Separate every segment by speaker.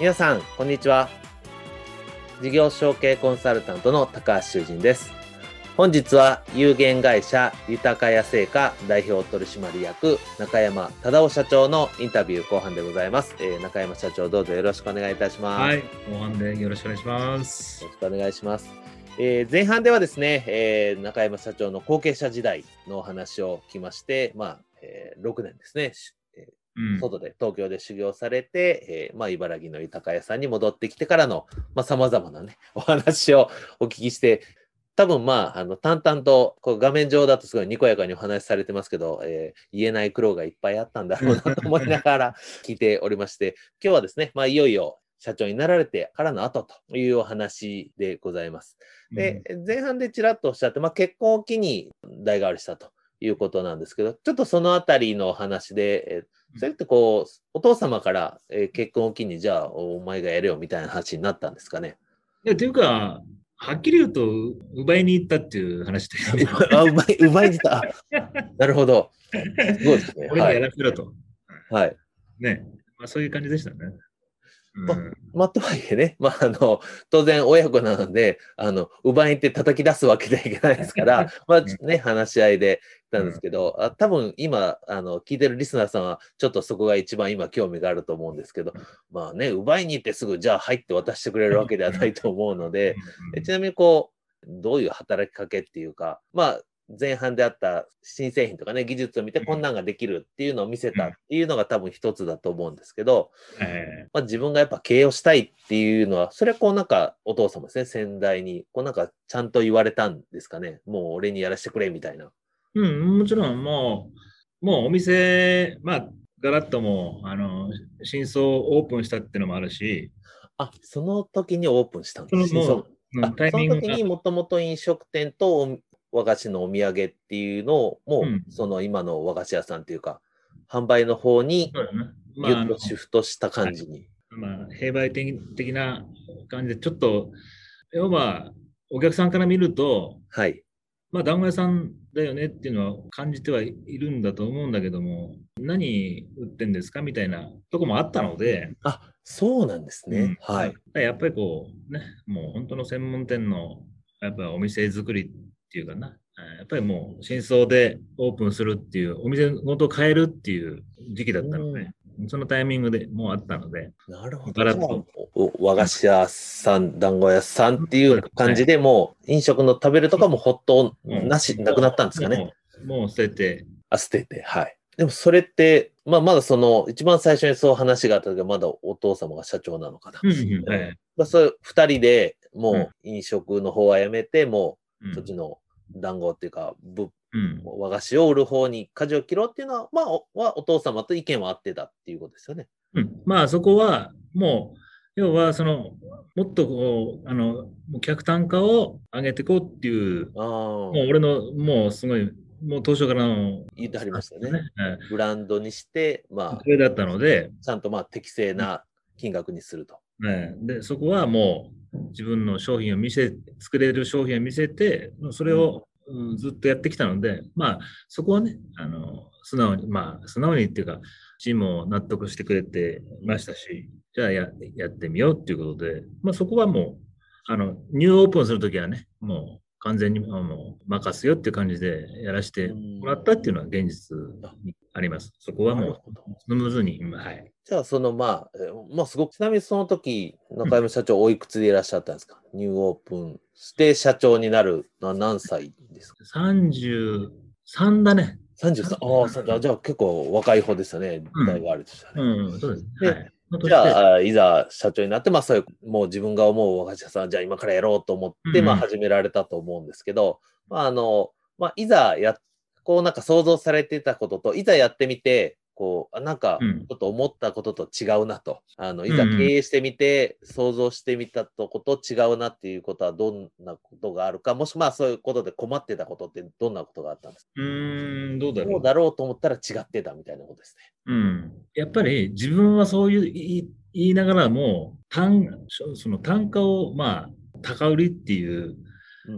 Speaker 1: 皆さん、こんにちは。事業承継コンサルタントの高橋修人です。本日は有限会社豊屋製菓代表取締役中山忠夫社長のインタビュー後半でございます、えー、中山社長どうぞよろしくお願いいたします。はい、
Speaker 2: 後半でよろしくお願いします。
Speaker 1: よろしくお願いします。えー、前半ではですね、えー、中山社長の後継者時代のお話を聞きまして、まあ、えー、6年ですね、外で東京で修行されて、えー、まあ、茨城の豊屋さんに戻ってきてからのさまざ、まなね お話をお聞きして多分まああの淡々とこう画面上だとすごいにこやかにお話しされてますけど、えー、言えない苦労がいっぱいあったんだろうなと思いながら 聞いておりまして今日はですね、まあ、いよいよ社長になられてからの後というお話でございます。で、前半でちらっとおっしゃって、まあ、結婚を機に代替わりしたということなんですけど、ちょっとそのあたりの話で、それってこう、お父様から、えー、結婚を機に、じゃあ、お前がやれよみたいな話になったんですかね。
Speaker 2: いや、というか、はっきり言うと、奪いに行ったっていう話で。
Speaker 1: あ、奪い、奪いに行った。なるほど。すごいですね。
Speaker 2: 俺にやらせろと。
Speaker 1: はい。
Speaker 2: ね。まあ、そういう感じでしたね。
Speaker 1: ままあ、とはいえね、まあ、あの、当然親子なので、あの、奪いに行って叩き出すわけではいけないですから、まあね、話し合いでたんですけど、あ多分今、あの、聞いてるリスナーさんは、ちょっとそこが一番今興味があると思うんですけど、まあね、奪いに行ってすぐ、じゃあ入って渡してくれるわけではないと思うので、ちなみにこう、どういう働きかけっていうか、まあ、前半であった新製品とかね、技術を見てこんなんができるっていうのを見せたっていうのが多分一つだと思うんですけど、まあ、自分がやっぱ経営をしたいっていうのは、それはこうなんかお父様ですね、先代に、こうなんかちゃんと言われたんですかね。もう俺にやらせてくれみたいな。
Speaker 2: うん、もちろんもう、もうお店、まあ、ガラッともう、あの、新装オープンしたっていうのもあるし。
Speaker 1: あ、その時にオープンしたんですかそのその時にもともと飲食店と和菓子のお土産っていうのを、もう、うん、その今の和菓子屋さんっていうか、販売の方に、ぎゅっとシフトした感じに。
Speaker 2: まあ、まあ、併売的な感じで、ちょっと、要は、お客さんから見ると、
Speaker 1: はい。
Speaker 2: まあ、団子屋さんだよねっていうのは感じてはいるんだと思うんだけども、何売ってんですかみたいなとこもあったので。
Speaker 1: あ、そうなんですね。うん、
Speaker 2: はい。やっぱりこう、ね、もう本当の専門店の、やっぱお店作りっていうかな、やっぱりもう真相でオープンするっていう、お店ごと変えるっていう時期だったので、そのタイミングでもうあったので。
Speaker 1: なるほど。和菓子屋さん、団子屋さんっていう感じで、もう飲食の食べるとかもほっとなし、なくなったんですかね？
Speaker 2: もう捨てて。
Speaker 1: あ、捨てて、はい。でもそれって、まあ、まだその、一番最初にそう話があった時は、まだお父様が社長なのかな。うんはい、まあ、そういう二人でもう飲食の方はやめて、もう、そっちの団子っていうか、ぶうん、和菓子を売る方に舵を切ろうっていうのは、まあ、おはお父様と意見は合ってたっていうことですよね。
Speaker 2: うん、まあそこはもう要はそのもっとこうあの客単価を上げていこうっていうもう俺のもうすごいもう当初からの
Speaker 1: 言ってはりましたね、ねブランドにしてまあ
Speaker 2: それだったので
Speaker 1: ちゃんとまあ適正な金額にすると。
Speaker 2: ね、でそこはもう自分の商品を見せ作れる商品を見せてそれをうん、ずっとやってきたので、まあ、そこはね、あの、素直に、まあ、素直にっていうか、チームも納得してくれてましたし、じゃあややってみようっていうことで、まあ、そこはもう、あの、ニューオープンするときはね、もう完全にもう任すよっていう感じでやらせてもらったっていうのは現実にあります。そこはもうスムーズに、はい。
Speaker 1: じゃあ、そのまあ、まあ、すごく、ちなみにその時、中山社長、おいくつでいらっしゃったんですか？ニューオープンして社長になるのは何歳ですか
Speaker 2: ?33 だね。
Speaker 1: 33? ああ、じゃあ結構若い方ですよね。代があるとした
Speaker 2: ら、ね、うん、そうですね。はい
Speaker 1: じゃあ、いざ社長になって、まあ、そういう、もう自分が思う若者さん、じゃあ今からやろうと思って、まあ、始められたと思うんですけど、まあ、あの、まあ、いざや、こう、なんか想像されてたことと、いざやってみて、こう、なんか、ちょっと思ったことと違うなと。うん、あの、いざ経営してみて、うん、想像してみたとこと違うなっていうことはどんなことがあるか、もしまあそういうことで困ってたことってどんなことがあったんですか？
Speaker 2: うん、どうだろう。
Speaker 1: どうだろうと思ったら違ってたみたいなことです
Speaker 2: ね。うん。やっぱり自分はそういう言いながらも、単、その単価を、まあ、高売りっていう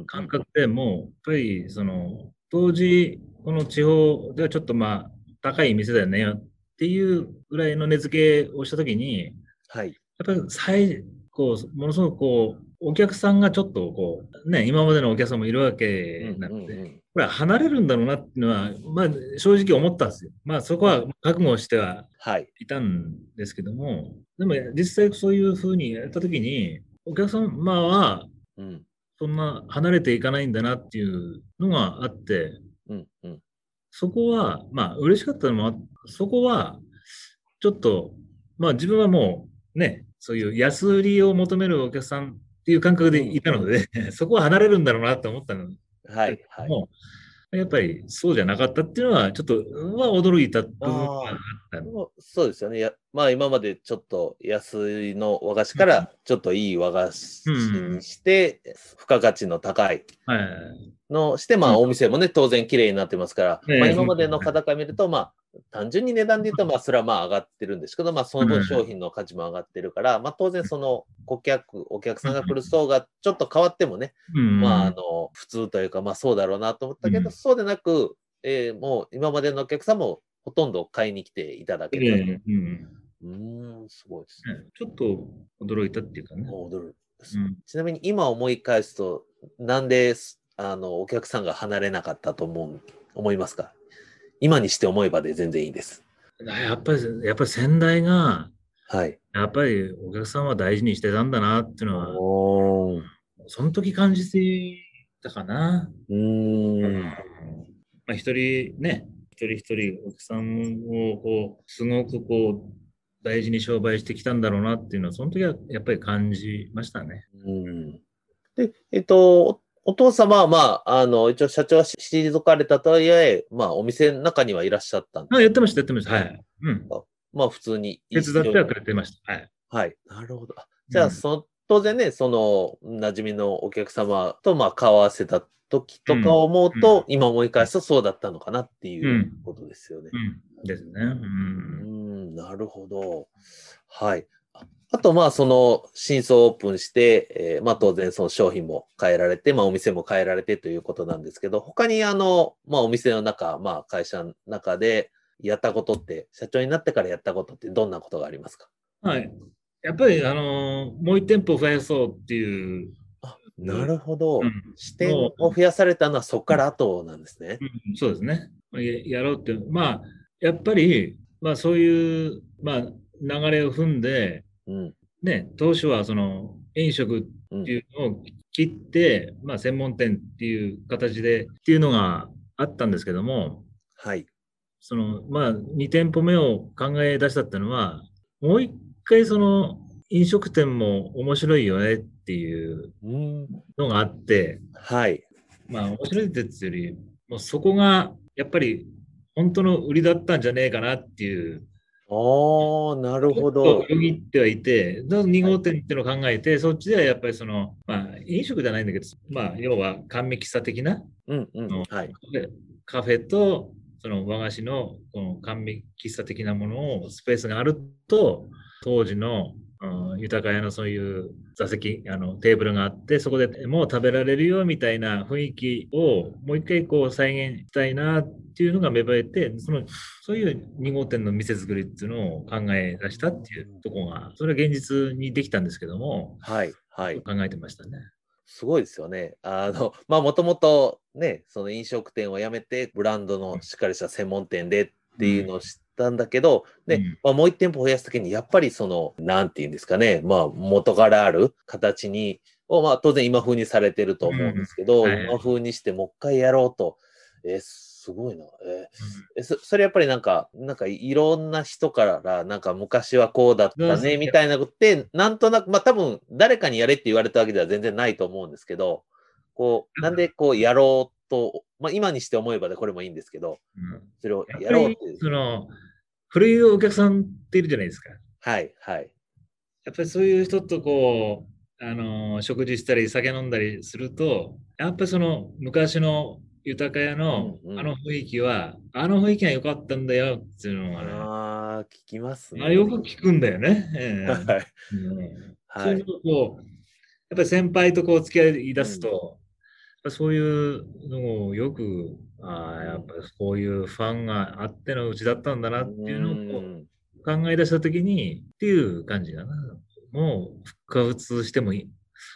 Speaker 2: 感覚でも、やっぱり、その、当時、この地方ではちょっとまあ、高い店だよねっていうぐらいの値付けをしたときに、
Speaker 1: はい。や
Speaker 2: っぱり最、こう、ものすごくこう、お客さんがちょっとこう、ね、今までのお客さんもいるわけなので、うんうんうん、これは離れるんだろうなっていうのは、まあ正直思ったんですよ。まあそこは覚悟してはい。たんですけども、はい、でも実際そういうふうにやったときに、お客様は、そんな離れていかないんだなっていうのがあって、
Speaker 1: うんうん、
Speaker 2: そこは、まあ、嬉しかったのも、そこは、ちょっと、まあ、自分はもう、ね、そういう安売りを求めるお客さんっていう感覚でいたので、そこは離れるんだろうなと思ったの。
Speaker 1: はい、はい。も
Speaker 2: やっぱりそうじゃなかったっていうのは、ちょっと、は驚いた部分があった
Speaker 1: そうですよね。やまあ、今までちょっと安いの和菓子から、ちょっといい和菓子にして、付加価値の高いのして、まあ、お店もね、当然綺麗になってますから、まあ、今までの方から見ると、まあ、単純に値段で言うと、まあ、それはまあ上がってるんですけど、まあ、その分商品の価値も上がってるから、まあ、当然その顧客、お客さんが来る層がちょっと変わってもね、まあ、あの、普通というか、まあ、そうだろうなと思ったけど、そうでなく、えー、もう今までのお客さんもほとんど買いに来ていただける。うん、すごいですね。
Speaker 2: ちょっと驚いたっていうかね。
Speaker 1: 驚いちなみに今思い返すと、なんであのお客さんが離れなかったと思う思いますか？今にして思えばで全然いいです。
Speaker 2: やっぱり、やっぱり先代が、
Speaker 1: はい。
Speaker 2: やっぱりお客さんは大事にしてたんだなっていうのは、その時感じてたかな。
Speaker 1: うん。
Speaker 2: まあ、一人ね、一人一人お客さんをこう、すごくこう、大事に商売してきたんだろうなっていうのは、その時はやっぱり感じましたね。
Speaker 1: うん。で、えっと、お父様は、まあ、あの、一応社長は退かれたとはいえ、まあ、お店の中にはいらっしゃったんで
Speaker 2: あ、やってました、やってました。はい。うん。
Speaker 1: まあ、普通に。
Speaker 2: 手伝ってはくれてました。はい。
Speaker 1: はい。なるほど。じゃあ、その、当然ね、その、馴染みのお客様と、まあ、顔合わせた時とかを思うと、うん、今思い返すとそうだったのかなっていうことですよね。
Speaker 2: うん。うん、ですね。う
Speaker 1: ん。なるほど。はい。あと、まあ、その、新装オープンして、えー、まあ、当然その商品も変えられて、まあ、お店も変えられてということなんですけど、他にあの、まあ、お店の中、まあ、会社の中でやったことって、社長になってからやったことってどんなことがありますか？
Speaker 2: はい。やっぱり、あのー、もう一店舗増やそうっていう。
Speaker 1: あ、なるほど。うん、視点を増やされたのはそこから後なんですね。
Speaker 2: うん、そうですね。やろうって。まあ、やっぱり、まあ、そういう、まあ、流れを踏んで、
Speaker 1: うん、
Speaker 2: ね、当初はその飲食っていうのを切って、うん、まあ、専門店っていう形でっていうのがあったんですけども、
Speaker 1: はい。
Speaker 2: その、まあ、2店舗目を考え出したっていうのは、もう一回その飲食店も面白いよねっていうのがあって、
Speaker 1: はい。
Speaker 2: まあ、面白いってより、もうそこがやっぱり本当の売りだったんじゃねえかなっていう
Speaker 1: ああ、なるほど。
Speaker 2: よぎってはいて、2号店っていうのを考えて、はい、そっちではやっぱりその、まあ、飲食じゃないんだけど、まあ、要は甘味喫茶的な、
Speaker 1: うんうんはい、
Speaker 2: カフェとその和菓子のこの甘味喫茶的なものをスペースがあると、当時のうん、豊か屋のそういう座席、あのテーブルがあって、そこでもう食べられるよみたいな雰囲気をもう一回こう再現したいなっていうのが芽生えて、そのそういう2号店の店作りっていうのを考え出したっていうところが、それは現実にできたんですけども、
Speaker 1: はい、はい。
Speaker 2: 考えてましたね。
Speaker 1: すごいですよね。あの、まあ、もともとね、その飲食店を辞めて、ブランドのしっかりした専門店でっていうのを知ったんだけど、で、
Speaker 2: うん。
Speaker 1: まあ、もう一店舗増やすときに、やっぱりその、なんて言うんですかね、まあ、元からある形に、を、まあ、当然今風にされてると思うんですけど、
Speaker 2: うん。はい。
Speaker 1: 今風にしてもう一回やろうと、えーすごいな。えーえそそれやっぱりなんか、なんかいろんな人から、なんか昔はこうだったね、みたいなことって、なんとなく、まあ多分誰かにやれって言われたわけでは全然ないと思うんですけど、こう、なんでこうやろうと、まあ今にして思えばでこれもいいんですけど、
Speaker 2: うん。
Speaker 1: それを
Speaker 2: や
Speaker 1: ろうっていう。
Speaker 2: その古いお客さんっているじゃないですか。
Speaker 1: はい、はい。
Speaker 2: やっぱりそういう人とこう、あの食事したり酒飲んだりすると、やっぱりその昔の豊か屋の
Speaker 1: うんうん
Speaker 2: あの雰囲気は、あの雰囲気が良かったんだよっていうのがね、
Speaker 1: ああ、聞きますね。
Speaker 2: まあ、よく聞くんだよね。ええ
Speaker 1: はい。
Speaker 2: そういうのをこう、やっぱり先輩とこう付き合い出すと、やっぱそういうのをよく、ああ、やっぱりこういうファンがあってのうちだったんだなっていうのを考え出したときに、っていう感じだな。もう復活してもいい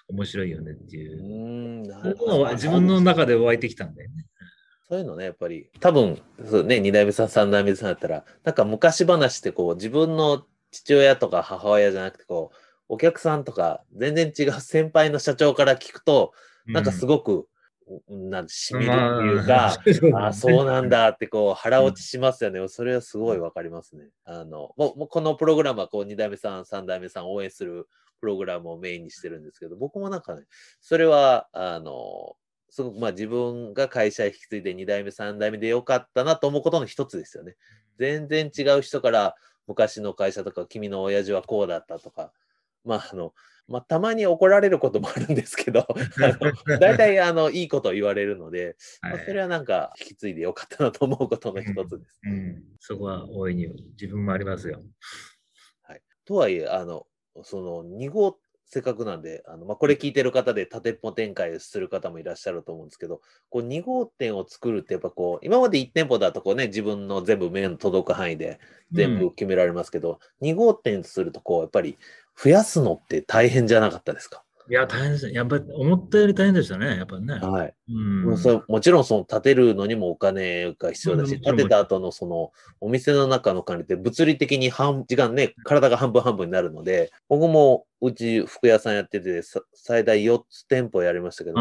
Speaker 2: 面白いよねっていうう。
Speaker 1: ん
Speaker 2: 自分の中で湧いてきたんだよね。
Speaker 1: そういうのね、やっぱり、多分、そうね、二代目さん、三代目さんだったら、なんか昔話ってこう、自分の父親とか母親じゃなくて、こう、お客さんとか、全然違う先輩の社長から聞くと、なんかす
Speaker 2: ご
Speaker 1: ごく、なんしみるっていうか、あ そうなん
Speaker 2: だ。
Speaker 1: だってこう腹落ちしますよね。それはすごいわかりますね。あのもうこのプログラムはこう2代目さん、3代目さんを応援するプログラムをメインにしてるんですけど、僕もなんかね、それはあのすごくまあ自分が会社引き継いで2代目、3代目でよかったなと思うことの一つですよね。全然違う人から昔の会社とか君の親父はこうだったとか、まああの、まあ、たまに怒られることもあるんですけど、大体あのいいこと言われるので、まあ、それはなんか引き継いでよかったなと思うことの一つです。
Speaker 2: うん、そこは大いに自分もありますよ。
Speaker 1: とはいえ、あの、その2号、せっかくなんで、あのまあ、これ聞いてる方で縦っぽ展開する方もいらっしゃると思うんですけど、こう2号店を作るってやっぱこう、今まで1店舗だとこうね、自分の全部目の届く範囲で全部決められますけど、2号店とするとこう、やっぱり増やすのって大変じゃなかったですか？
Speaker 2: いや、大変ですね。やっぱり思ったより大変でしたね。やっぱりね。
Speaker 1: はい。
Speaker 2: うん
Speaker 1: ももちろんその建てるのにもお金が必要だし、建てた後のそのお店の中の管理って物理的に半時間ね、体が半分半分になるので、僕もうち服屋さんやっててさ最大4つ店舗やりましたけど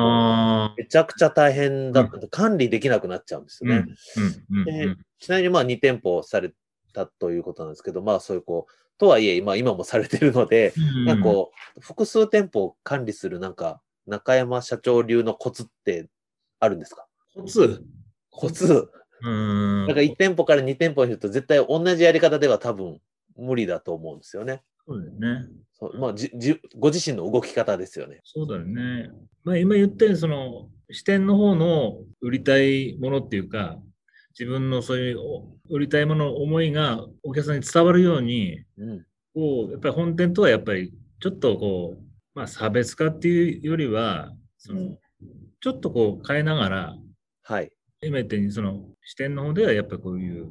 Speaker 1: めちゃくちゃ大変だった。管理できなくなっちゃうんです
Speaker 2: あ、
Speaker 1: よね。ちなみにまあ2店舗されたということなんですけど、まあそういうこう、とはいえ、まあ今もされてるので、
Speaker 2: うん
Speaker 1: なんかこう、複数店舗を管理するなんか、中山社長流のコツってあるんですか？
Speaker 2: コツ？
Speaker 1: コツ。
Speaker 2: うん。
Speaker 1: なんか1店舗から2店舗にすると絶対同じやり方では多分無理だと思うんですよね。
Speaker 2: そうだよね。
Speaker 1: そうまあ、じじご自身の動き方ですよね。
Speaker 2: そうだよね。まあ今言ったように、その視点の方の売りたいものっていうか、自分のそういうお売りたいものの思いがお客さんに伝わるように、
Speaker 1: うん。
Speaker 2: こう、やっぱり本店とはやっぱりちょっとこう、まあ差別化っていうよりは、そのちょっとこう変えながら、
Speaker 1: はい。
Speaker 2: 初めてにその視点の方ではやっぱりこういう、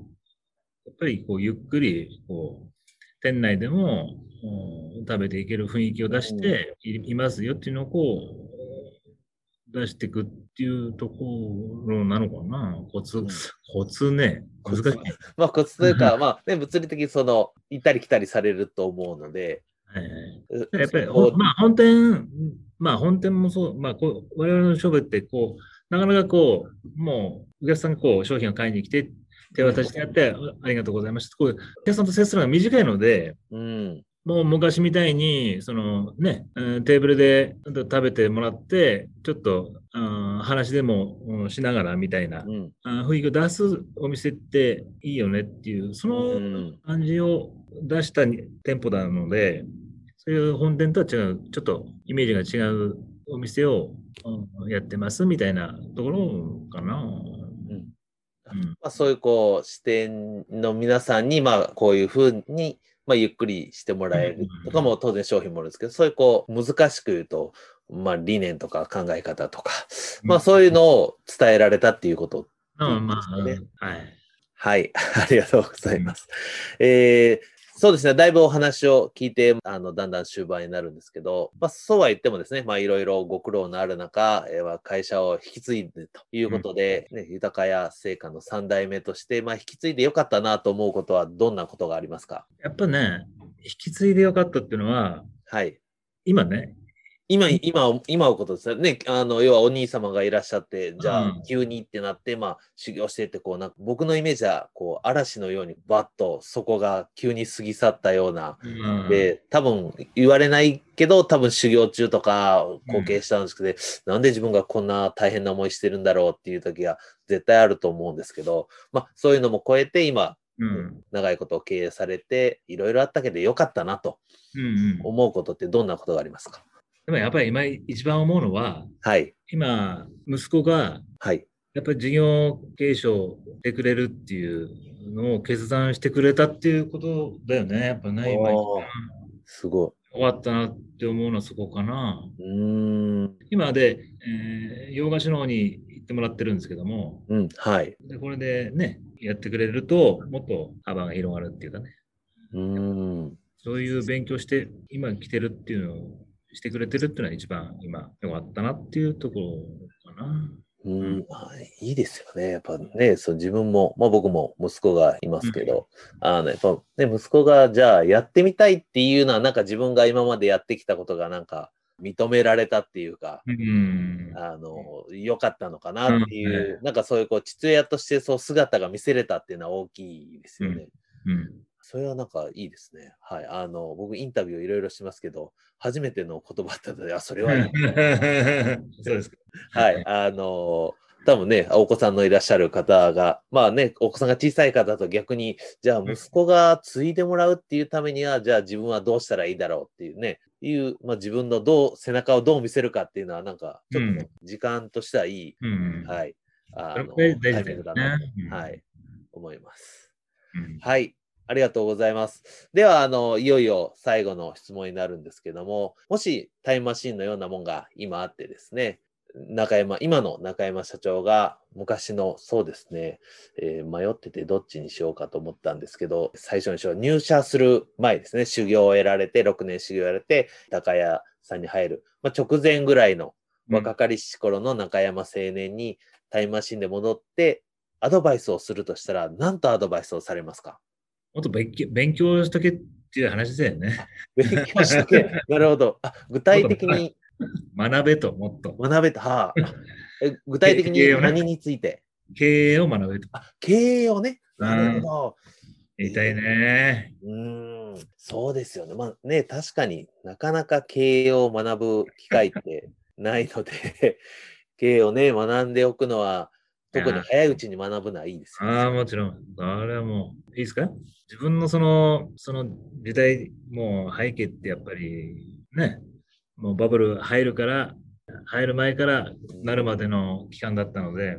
Speaker 2: やっぱりこうゆっくり、こう、店内でもうん食べていける雰囲気を出してい,、いますよっていうのをこう、出していくっていうところなのかな？コツ、
Speaker 1: うん
Speaker 2: コツね。難しい。
Speaker 1: まあ、コツというか、まあ、ね、物理的にその、行ったり来たりされると思うので、
Speaker 2: はいやっぱり、まあ、本店、まあ、本店もそう、まあ、こう我々の勝負って、こう、なかなかこう、もう、お客さんがこう、商品を買いに来て、手渡してやって、ありがとうございました。こう、お客さんと接するのが短いので、
Speaker 1: うん。
Speaker 2: もう昔みたいに、そのね、うんテーブルで食べてもらって、ちょっと、うん話でもうんしながらみたいな、
Speaker 1: うん。
Speaker 2: あ雰囲気を出すお店っていいよねっていう、そ
Speaker 1: うん
Speaker 2: の感じを出したに店舗なので、そういう本店とは違う、ちょっとイメージが違うお店をうんやってますみたいなところかな。うん
Speaker 1: まあ、そういうこう視点の皆さんにまあこういうふうにまあゆっくりしてもらえるとかも当然商品もあるんですけどそういうこう難しく言うとまあ理念とか考え方とかまあそういうのを伝えられたっていうこと。
Speaker 2: うんまあ、はい。
Speaker 1: はい、ありがとうございます。えーそうですね、だいぶお話を聞いて、あの、だんだん終盤になるんですけど、まあ、そうは言ってもですね、まあ、いろいろご苦労のある中、えー、会社を引き継いでということで、うん、ね、豊屋製菓の3代目として、まあ、引き継いでよかったなと思うことは、どんなことがありますか？
Speaker 2: やっぱね、引き継いでよかったっていうのは、
Speaker 1: はい。
Speaker 2: 今ね、
Speaker 1: 今、今、今のことですよね。あの、要はお兄様がいらっしゃって、じゃあ、急にってなって、まあ、修行してって、こう、なんか、僕のイメージは、こう、嵐のように、バッと、そこが急に過ぎ去ったような、うん、で、多分、言われないけど、多分、修行中とか、後継したんですけど、うん、なんで自分がこんな大変な思いしてるんだろうっていう時が、絶対あると思うんですけど、まあ、そういうのも超えて、今、うん、長いことを経営されて、いろいろあったけど、よかったなと思うことってどんなことがありますか、
Speaker 2: でもやっぱり今一番思うのは、
Speaker 1: はい、
Speaker 2: 今、息子が、
Speaker 1: はい、
Speaker 2: やっぱり事業継承してくれるっていうのを決断してくれたっていうことだよね。やっぱね、今。
Speaker 1: すごい。
Speaker 2: 終わったなって思うのはそこかな。
Speaker 1: うん
Speaker 2: 今で、えー、洋菓子の方に行ってもらってるんですけども、
Speaker 1: うん、はい。
Speaker 2: でこれでね、やってくれると、もっと幅が広がるっていうかね。
Speaker 1: うん
Speaker 2: そういう勉強して、今来てるっていうのをしてくれてるっていうのは一番今良かったなっていうところかな。
Speaker 1: うん、いいですよね。やっぱね、そう自分も、まあ僕も息子がいますけど、うん、あの、やっぱね、息子がじゃあやってみたいっていうのは、なんか自分が今までやってきたことがなんか認められたっていうか、
Speaker 2: うん、
Speaker 1: あの、良かったのかなっていう、うん、なんかそういうこう、父親としてそう姿が見せれたっていうのは大きいですよね。
Speaker 2: うん
Speaker 1: それはなんかいいですね。はい。あの、僕インタビューいろいろしますけど、初めての言葉だったので、あ、それはいい。
Speaker 2: そうですか。
Speaker 1: はい。あの、多分ね、お子さんのいらっしゃる方が、まあね、お子さんが小さい方と逆に、じゃあ息子が継いでもらうっていうためには、じゃあ自分はどうしたらいいだろうっていうね、いう、まあ自分のどう、背中をどう見せるかっていうのは、なんか、ちょっと時間としてはいい、
Speaker 2: うん、
Speaker 1: はい、
Speaker 2: あの、タイ
Speaker 1: ミングだなと、はい、思います。
Speaker 2: うん、
Speaker 1: はい。ありがとうございます。では、あの、いよいよ最後の質問になるんですけども、もしタイムマシンのようなもんが今あってですね、中山、今の中山社長が昔の、そうですね、えー、迷っててどっちにしようかと思ったんですけど、最初にしよう。入社する前ですね、修行を得られて、6年修行をやられて、高屋さんに入る、まあ、直前ぐらいの若かりし頃の中山青年にタイムマシンで戻って、アドバイスをするとしたら、何とアドバイスをされますか？
Speaker 2: もっと勉強勉強しとけっていう話だよね。
Speaker 1: 勉強しとけ。なるほど。あ具体的に。
Speaker 2: 学べと、もっと。
Speaker 1: 学べと。はあ、え具体的に何について？
Speaker 2: 経営を学べと。
Speaker 1: あ経営をね？なるほど。
Speaker 2: 言いたいね。
Speaker 1: うん、そうですよね。まあね、確かになかなか経営を学ぶ機会ってないので、経営をね、学んでおくのは、特に早いうちに学ぶのはいいです
Speaker 2: よ、ね、ああ、もちろん。あれはもう、いいですか？自分のその、その時代、もう背景ってやっぱり、ね、もうバブル入るから、入る前からなるまでの期間だったので、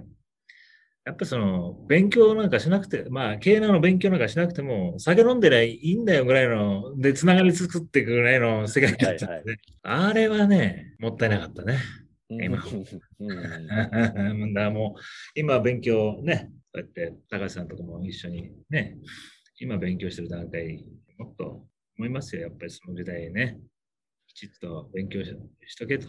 Speaker 2: やっぱその、勉強なんかしなくて、まあ、経営の勉強なんかしなくても、酒飲んでりゃいいんだよぐらいの、で、つながり作っていくぐらいの世界だったんで、はいはい、あれはね、もったいなかったね。今。だもう、今勉強ね、こうやって高橋さん。とかも一緒にね、今勉強してる段階、もっと思いますよ。やっぱりその時代ね、きちっと勉強しとけと。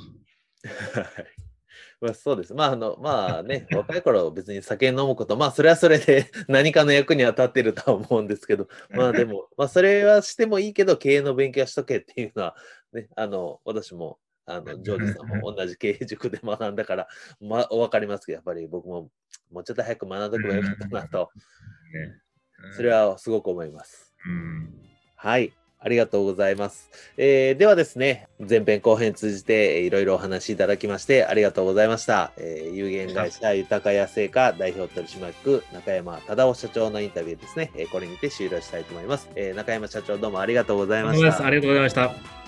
Speaker 1: まあ、そうです。まあ、あの、まあね、若い頃別に酒飲むこと、まあ、それはそれで何かの役には立ってるとは思うん。ですけど、まあでも、まあ、それはしてもいいけど、経営の勉強はしとけっていうのは、ね、あの、私もあの、ジョージさんも同じ経営塾で学んだから、ま、わかりますけど、やっぱり僕ももうちょっと早く学んどけばよかったなと、それはすごく思います。はい。ありがとうございます。えー、ではですね、前編後編通じていろいろお話しいただきましてありがとうございました。えー、有限会社豊屋製菓代表取締役中山忠夫社長のインタビューですね、えー、これにて終了したいと思います。えー、中山社長どうもありがとうございました。
Speaker 2: ありがとうございました。